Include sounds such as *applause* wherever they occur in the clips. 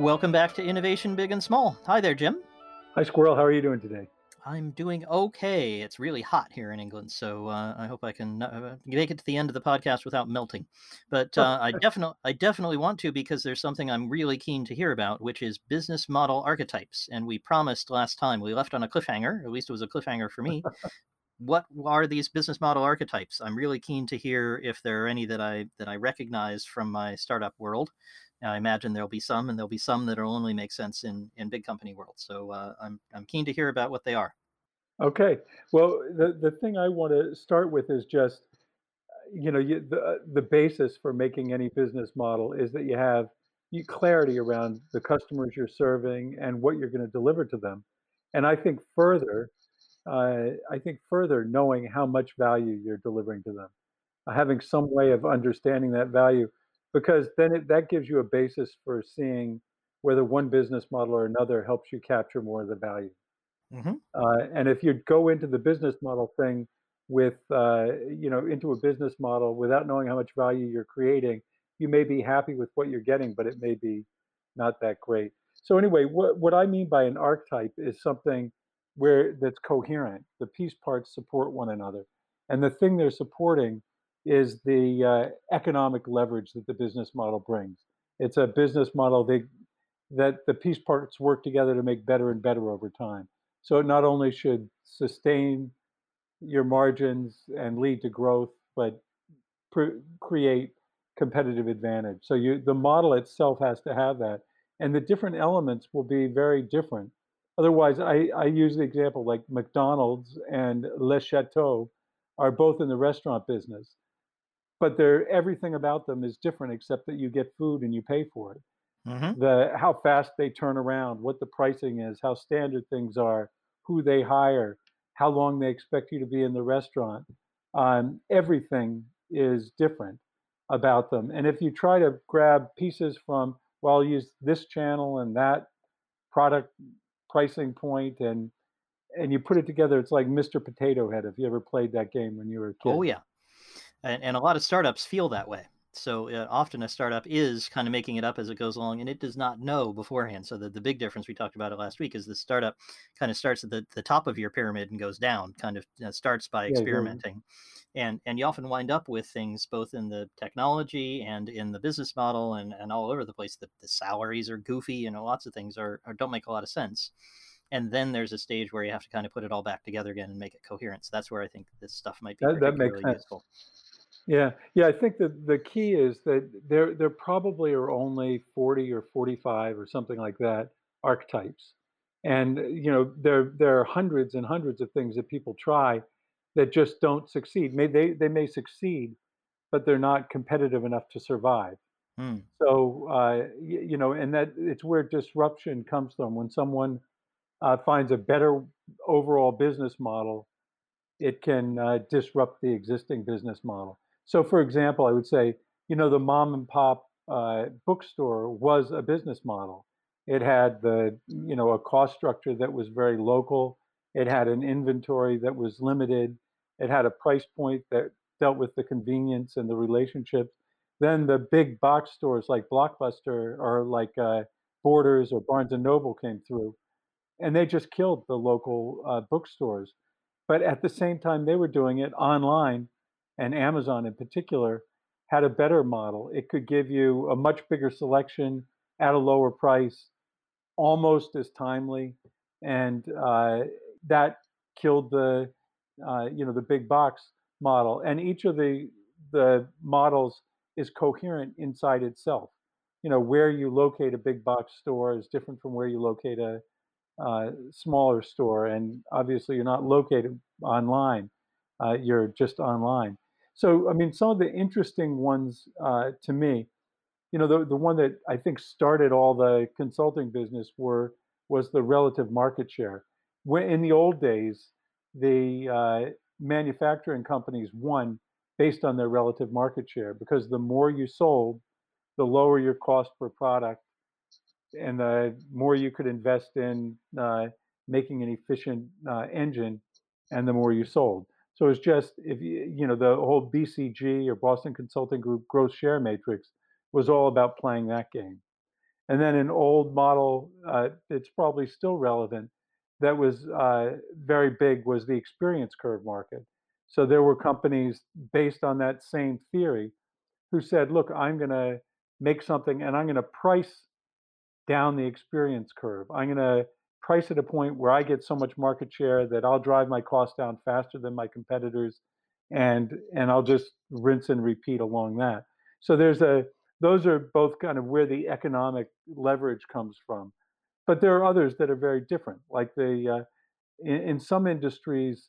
Welcome back to Innovation Big and Small. Hi there, Jim. Hi, Squirrel. How are you doing today? I'm doing okay. It's really hot here in England, so uh, I hope I can uh, make it to the end of the podcast without melting. But uh, I definitely, I definitely want to because there's something I'm really keen to hear about, which is business model archetypes. And we promised last time we left on a cliffhanger. At least it was a cliffhanger for me. *laughs* what are these business model archetypes? I'm really keen to hear if there are any that I that I recognize from my startup world. I imagine there'll be some, and there'll be some that'll only make sense in in big company world. So uh, I'm I'm keen to hear about what they are. Okay. Well, the the thing I want to start with is just, you know, you, the the basis for making any business model is that you have you, clarity around the customers you're serving and what you're going to deliver to them. And I think further, uh, I think further knowing how much value you're delivering to them, having some way of understanding that value because then it, that gives you a basis for seeing whether one business model or another helps you capture more of the value. Mm-hmm. Uh, and if you go into the business model thing with, uh, you know, into a business model without knowing how much value you're creating, you may be happy with what you're getting, but it may be not that great. So anyway, what what I mean by an archetype is something where that's coherent. The piece parts support one another, and the thing they're supporting is the uh, economic leverage that the business model brings. It's a business model they, that the piece parts work together to make better and better over time. So it not only should sustain your margins and lead to growth, but pr- create competitive advantage. So you, the model itself has to have that, and the different elements will be very different. Otherwise, I, I use the example like McDonald's and Le Chateau are both in the restaurant business but they're everything about them is different except that you get food and you pay for it. Mm-hmm. The how fast they turn around, what the pricing is, how standard things are, who they hire, how long they expect you to be in the restaurant. Um, everything is different about them. And if you try to grab pieces from, well, I'll use this channel and that product pricing point and and you put it together, it's like Mr. Potato Head. If you ever played that game when you were a kid. Oh yeah, and, and a lot of startups feel that way. So uh, often a startup is kind of making it up as it goes along and it does not know beforehand. So the, the big difference we talked about it last week is the startup kind of starts at the, the top of your pyramid and goes down kind of you know, starts by experimenting. Yeah, and and you often wind up with things both in the technology and in the business model and, and all over the place. The, the salaries are goofy you know lots of things are, are don't make a lot of sense. And then there's a stage where you have to kind of put it all back together again and make it coherent. So that's where i think this stuff might be that, that makes sense. useful yeah, yeah. I think that the key is that there there probably are only forty or forty five or something like that archetypes, and you know there there are hundreds and hundreds of things that people try that just don't succeed. May they they may succeed, but they're not competitive enough to survive. Hmm. So uh, you, you know, and that it's where disruption comes from. When someone uh, finds a better overall business model, it can uh, disrupt the existing business model. So, for example, I would say, you know, the mom and pop uh, bookstore was a business model. It had the, you know, a cost structure that was very local. It had an inventory that was limited. It had a price point that dealt with the convenience and the relationships. Then the big box stores like Blockbuster or like uh, Borders or Barnes and Noble came through, and they just killed the local uh, bookstores. But at the same time, they were doing it online and Amazon in particular had a better model. It could give you a much bigger selection at a lower price, almost as timely, and uh, that killed the uh, you know the big box model. And each of the the models is coherent inside itself. You know where you locate a big box store is different from where you locate a uh, smaller store, and obviously you're not located online. Uh, you're just online. So, I mean, some of the interesting ones uh, to me, you know, the, the one that I think started all the consulting business were was the relative market share. When in the old days, the uh, manufacturing companies won based on their relative market share because the more you sold, the lower your cost per product, and the more you could invest in uh, making an efficient uh, engine, and the more you sold. So it's just if you you know the whole BCG or Boston Consulting Group growth share matrix was all about playing that game. And then an old model, uh, it's probably still relevant, that was uh, very big was the experience curve market. So there were companies based on that same theory who said, look, I'm going to make something and I'm going to price down the experience curve. I'm going to price at a point where I get so much market share that I'll drive my costs down faster than my competitors and and I'll just rinse and repeat along that. So there's a those are both kind of where the economic leverage comes from. But there are others that are very different. Like the uh, in, in some industries,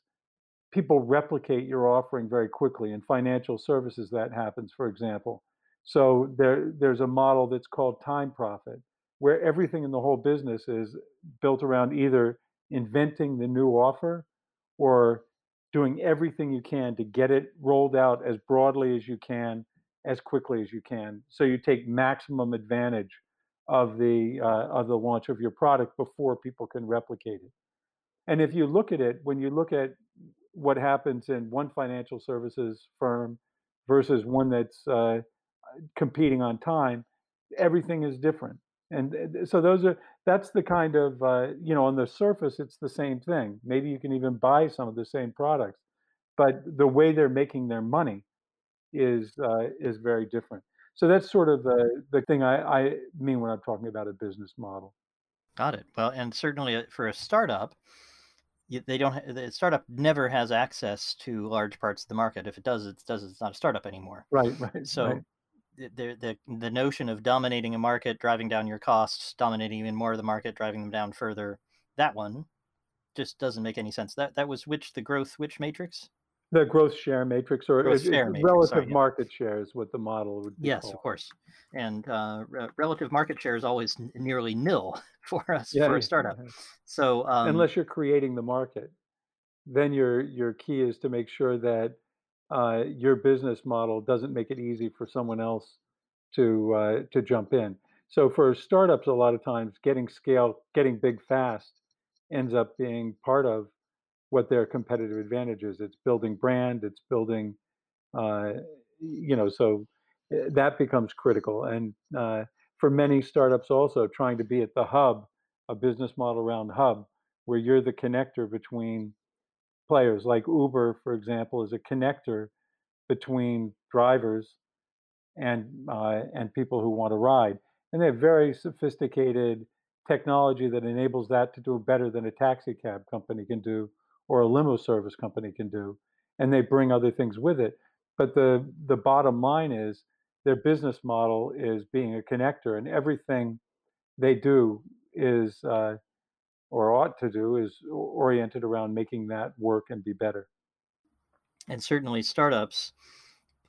people replicate your offering very quickly. In financial services, that happens, for example. So there there's a model that's called time profit, where everything in the whole business is built around either inventing the new offer or doing everything you can to get it rolled out as broadly as you can as quickly as you can. So you take maximum advantage of the uh, of the launch of your product before people can replicate it. And if you look at it when you look at what happens in one financial services firm versus one that's uh, competing on time everything is different and so those are that's the kind of uh, you know on the surface it's the same thing maybe you can even buy some of the same products but the way they're making their money is uh, is very different so that's sort of the the thing I, I mean when i'm talking about a business model Got it. Well, and certainly uh, for a startup, they don't. The startup never has access to large parts of the market. If it does, it does. It's not a startup anymore. right right right So the the the the notion of dominating a market, driving down your costs, dominating even more of the market, driving them down further, that one just doesn't make any sense. That that was which the growth which matrix? the growth share matrix or it, share matrix. relative Sorry, yeah. market share is what the model would be Yes, of course. And uh, re- relative market share is always n- nearly nil *laughs* for us yeah for a startup. yeah. So um, unless you're creating the market then your your key is to make sure that uh, your business model doesn't make it easy for someone else to uh, to jump in. So for startups, a lot of times getting scale, getting big fast, ends up being part of what their competitive advantage is. It's building brand, it's building, uh, you know, so uh, that becomes critical. And uh, for many startups, also trying to be at the hub, a business model around hub, where you're the connector between players like Uber, for example, is a connector between drivers and uh, and people who want to ride. And they have very sophisticated technology that enables that to do better than a taxi cab company can do or a limo service company can do. And they bring other things with it. But the the bottom line is their business model is being a connector, and everything they do is uh, or ought to do is oriented around making that work and be better. and certainly startups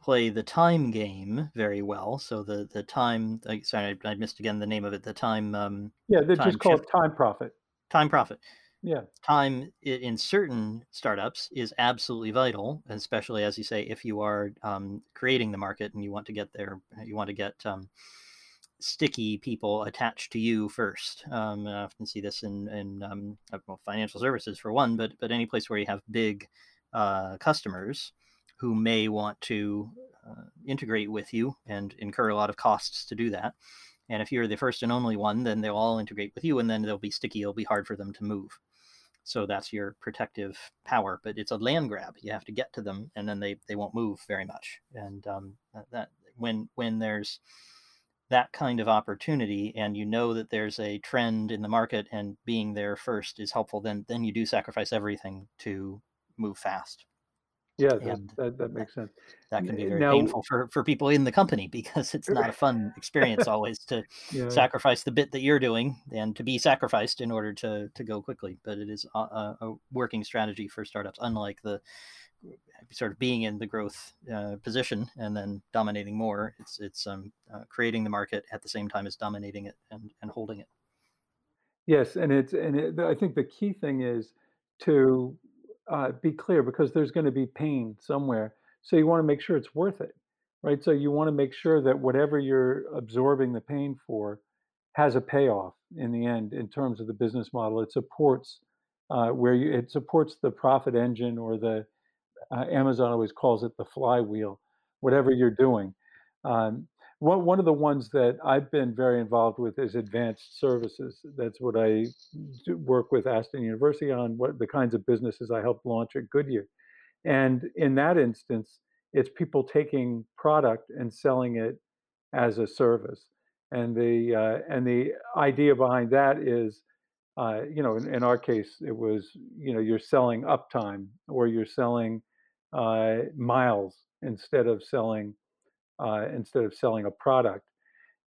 play the time game very well. So the the time. Sorry, I, I missed again the name of it. The time um, Yeah, they just time call shift it time profit. time profit. Yeah, Time in certain startups is absolutely vital, especially as you say, if you are um, creating the market and you want to get there, you want to get um, sticky people attached to you first. Um, I often see this in in um, well, financial services for one, but but any place where you have big uh, customers who may want to uh, integrate with you and incur a lot of costs to do that. And if you're the first and only one, then they'll all integrate with you, and then they'll be sticky. It'll be hard for them to move. So that's your protective power. But it's a land grab. You have to get to them, and then they they won't move very much. And um, that when when there's that kind of opportunity and you know that there's a trend in the market and being there first is helpful then then you do sacrifice everything to move fast yeah, that that, that makes sense. that can be very Now, painful for for people in the company because it's not a *laughs* fun experience always to yeah, sacrifice the bit that you're doing and to be sacrificed in order to to go quickly but it is a a working strategy for startups unlike the sort of being in the growth uh, position and then dominating more it's it's um, uh, creating the market at the same time as dominating it and, and holding it yes, and it's and it, I think the key thing is to uh, be clear because there's going to be pain somewhere. So you want to make sure it's worth it, right? So you want to make sure that whatever you're absorbing the pain for has a payoff in the end in terms of the business model. It supports uh, where you it supports the profit engine or the uh, Amazon always calls it the flywheel, whatever you're doing. Um, one one of the ones that I've been very involved with is advanced services. That's what I do work with Aston University on, what the kinds of businesses I helped launch at Goodyear. And in that instance, it's people taking product and selling it as a service. And the uh, and the idea behind that is, uh, you know, in, in our case, it was, you know, you're selling uptime or you're selling miles instead of selling uh, instead of selling a product.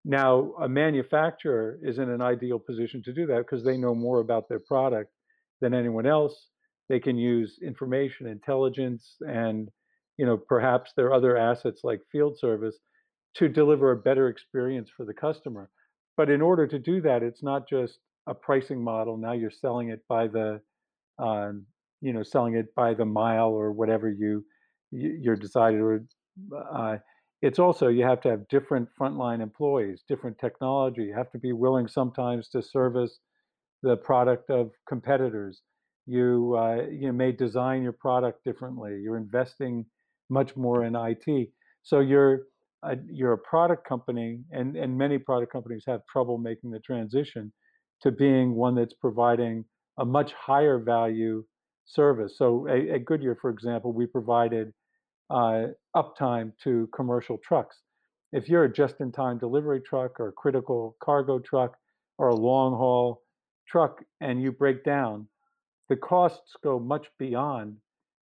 Now, a manufacturer is in an ideal position to do that because they know more about their product than anyone else. They can use information, intelligence, and you know perhaps their other assets like field service to deliver a better experience for the customer. But in order to do that, it's not just a pricing model. Now you're selling it by the, um, you know, selling it by the mile or whatever you, you you're decided. Or uh, it's also you have to have different frontline employees, different technology. You have to be willing sometimes to service the product of competitors. You uh, you may design your product differently. You're investing much more in IT. So you're a, you're a product company, and and many product companies have trouble making the transition to being one that's providing a much higher value service. So at, at Goodyear, for example, we provided uh, uptime to commercial trucks. If you're a just-in-time delivery truck or a critical cargo truck or a long haul truck and you break down, the costs go much beyond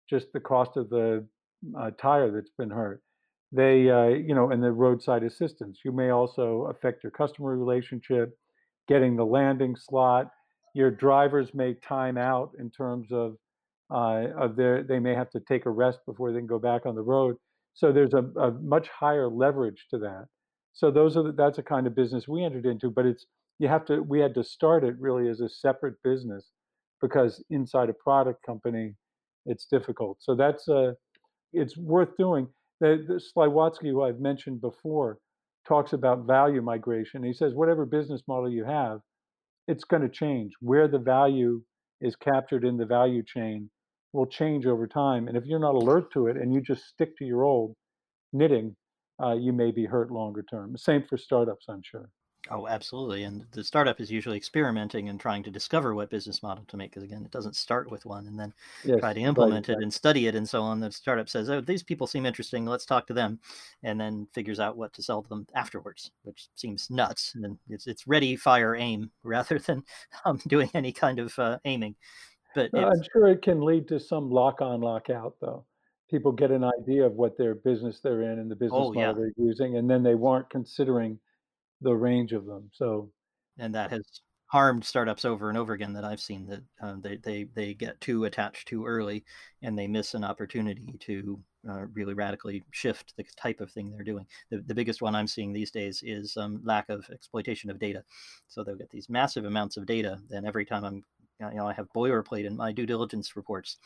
just the cost of the uh, tire that's been hurt. They, uh, you know, and the roadside assistance. You may also affect your customer relationship, getting the landing slot. Your drivers may time out in terms of Uh, of their. They may have to take a rest before they can go back on the road. So there's a, a much higher leverage to that. So those are the, that's a kind of business we entered into, but it's you have to. We had to start it really as a separate business because inside a product company, it's difficult. So that's a it's worth doing. The, the Slywotzky, who I've mentioned before, talks about value migration. He says whatever business model you have, it's going to change. Where the value is captured in the value chain will change over time. And if you're not alert to it and you just stick to your old knitting, uh, you may be hurt longer term. Same for startups, I'm sure. Oh, absolutely. And the startup is usually experimenting and trying to discover what business model to make. Because again, it doesn't start with one and then Yes, try to right, implement it right. and study it and so on. The startup says, "Oh, these people seem interesting. Let's talk to them," and then figures out what to sell to them afterwards, which seems nuts. And then it's it's ready, fire, aim *laughs* rather than um, doing any kind of uh, aiming. But I'm sure it can lead to some lock on, lock out, though. People get an idea of what their business they're in and the business oh model yeah, they're using, and then they weren't considering the range of them. So, and that has harmed startups over and over again that I've seen that uh, they they they get too attached too early and they miss an opportunity to uh, really radically shift the type of thing they're doing. The, the biggest one I'm seeing these days is um, lack of exploitation of data. So they'll get these massive amounts of data, and every time I'm you know, I have boilerplate in my due diligence reports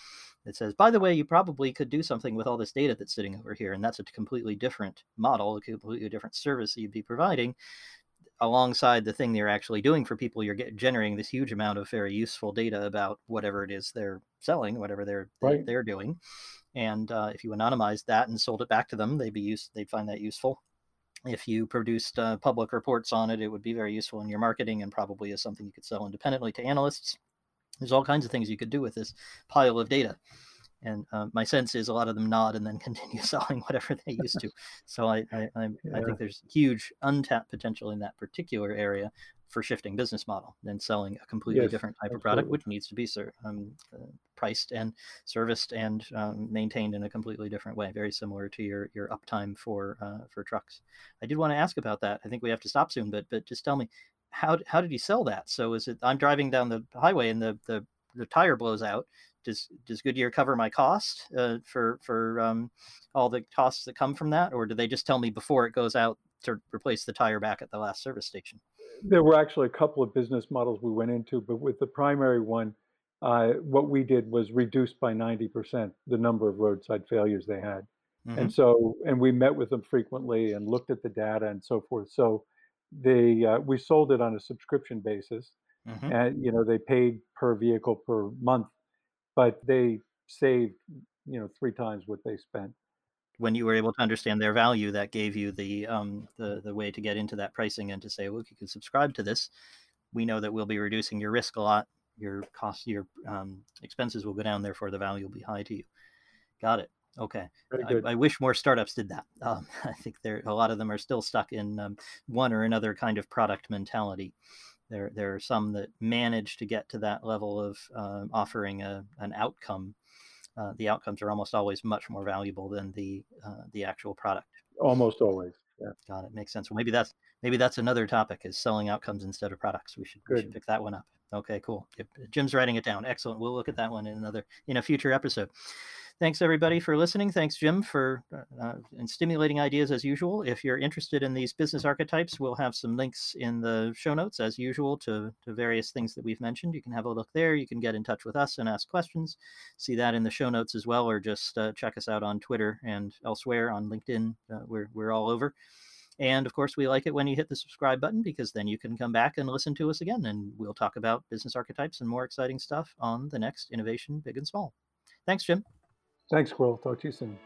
that says, by the way, you probably could do something with all this data that's sitting over here, and that's a completely different model, a completely different service that you'd be providing alongside the thing they're actually doing for people, you're get, generating this huge amount of very useful data about whatever it is they're selling, whatever they're right. they're doing. And uh, if you anonymized that and sold it back to them, they'd be used. They'd find that useful. If you produced uh, public reports on it, it would be very useful in your marketing and probably is something you could sell independently to analysts. There's all kinds of things you could do with this pile of data and uh, my sense is a lot of them nod and then *laughs* continue selling whatever they used to. So I I, I, I think there's huge untapped potential in that particular area for shifting business model and selling a completely Yes, different type of product, which needs to be um, uh, priced and serviced and um, maintained in a completely different way, very similar to your your uptime for uh, for trucks. I did want to ask about that. I think we have to stop soon, but but just tell me how how did he sell that? So is it I'm driving down the highway and the the the tire blows out does does Goodyear cover my cost uh, for for um, all the costs that come from that, or do they just tell me before it goes out to replace the tire back at the last service station? There were actually a couple of business models we went into, but with the primary one, uh, what we did was reduce by 90% the number of roadside failures they had. hmm And so, and we met with them frequently and looked at the data and so forth. So they, uh, we sold it on a subscription basis hmm and, you know, they paid per vehicle per month, but they saved, you know, three times what they spent. when you were able to understand their value, that gave you the um, the the way to get into that pricing and to say, well, if you can subscribe to this, we know that we'll be reducing your risk a lot. Your cost, your um, expenses will go down. Therefore, the value will be high to you. Got it. Okay. I, I, wish more startups did that. *laughs* Um, I think there a lot of them are still stuck in um, one or another kind of product mentality. There, there are some that manage to get to that level of uh, offering a, an outcome. Uh, the outcomes are almost always much more valuable than the uh, the actual product. Almost always. Yeah. Got it. Makes sense. Well, maybe that's maybe that's another topic is selling outcomes instead of products. We should, we should pick that one up. Okay, cool. Jim's writing it down. Excellent. We'll look at that one in another in a future episode. Thanks everybody for listening. Thanks Jim for uh, uh, and stimulating ideas as usual. If you're interested in these business archetypes, we'll have some links in the show notes as usual to, to various things that we've mentioned. You can have a look there. You can get in touch with us and ask questions. See that in the show notes as well, or just uh, check us out on Twitter and elsewhere on LinkedIn. Uh, we're we're all over. And of course, we like it when you hit the subscribe button because then you can come back and listen to us again, and we'll talk about business archetypes and more exciting stuff on the next Innovation Big and Small. Thanks, Jim. Thanks, Will. Talk to you soon.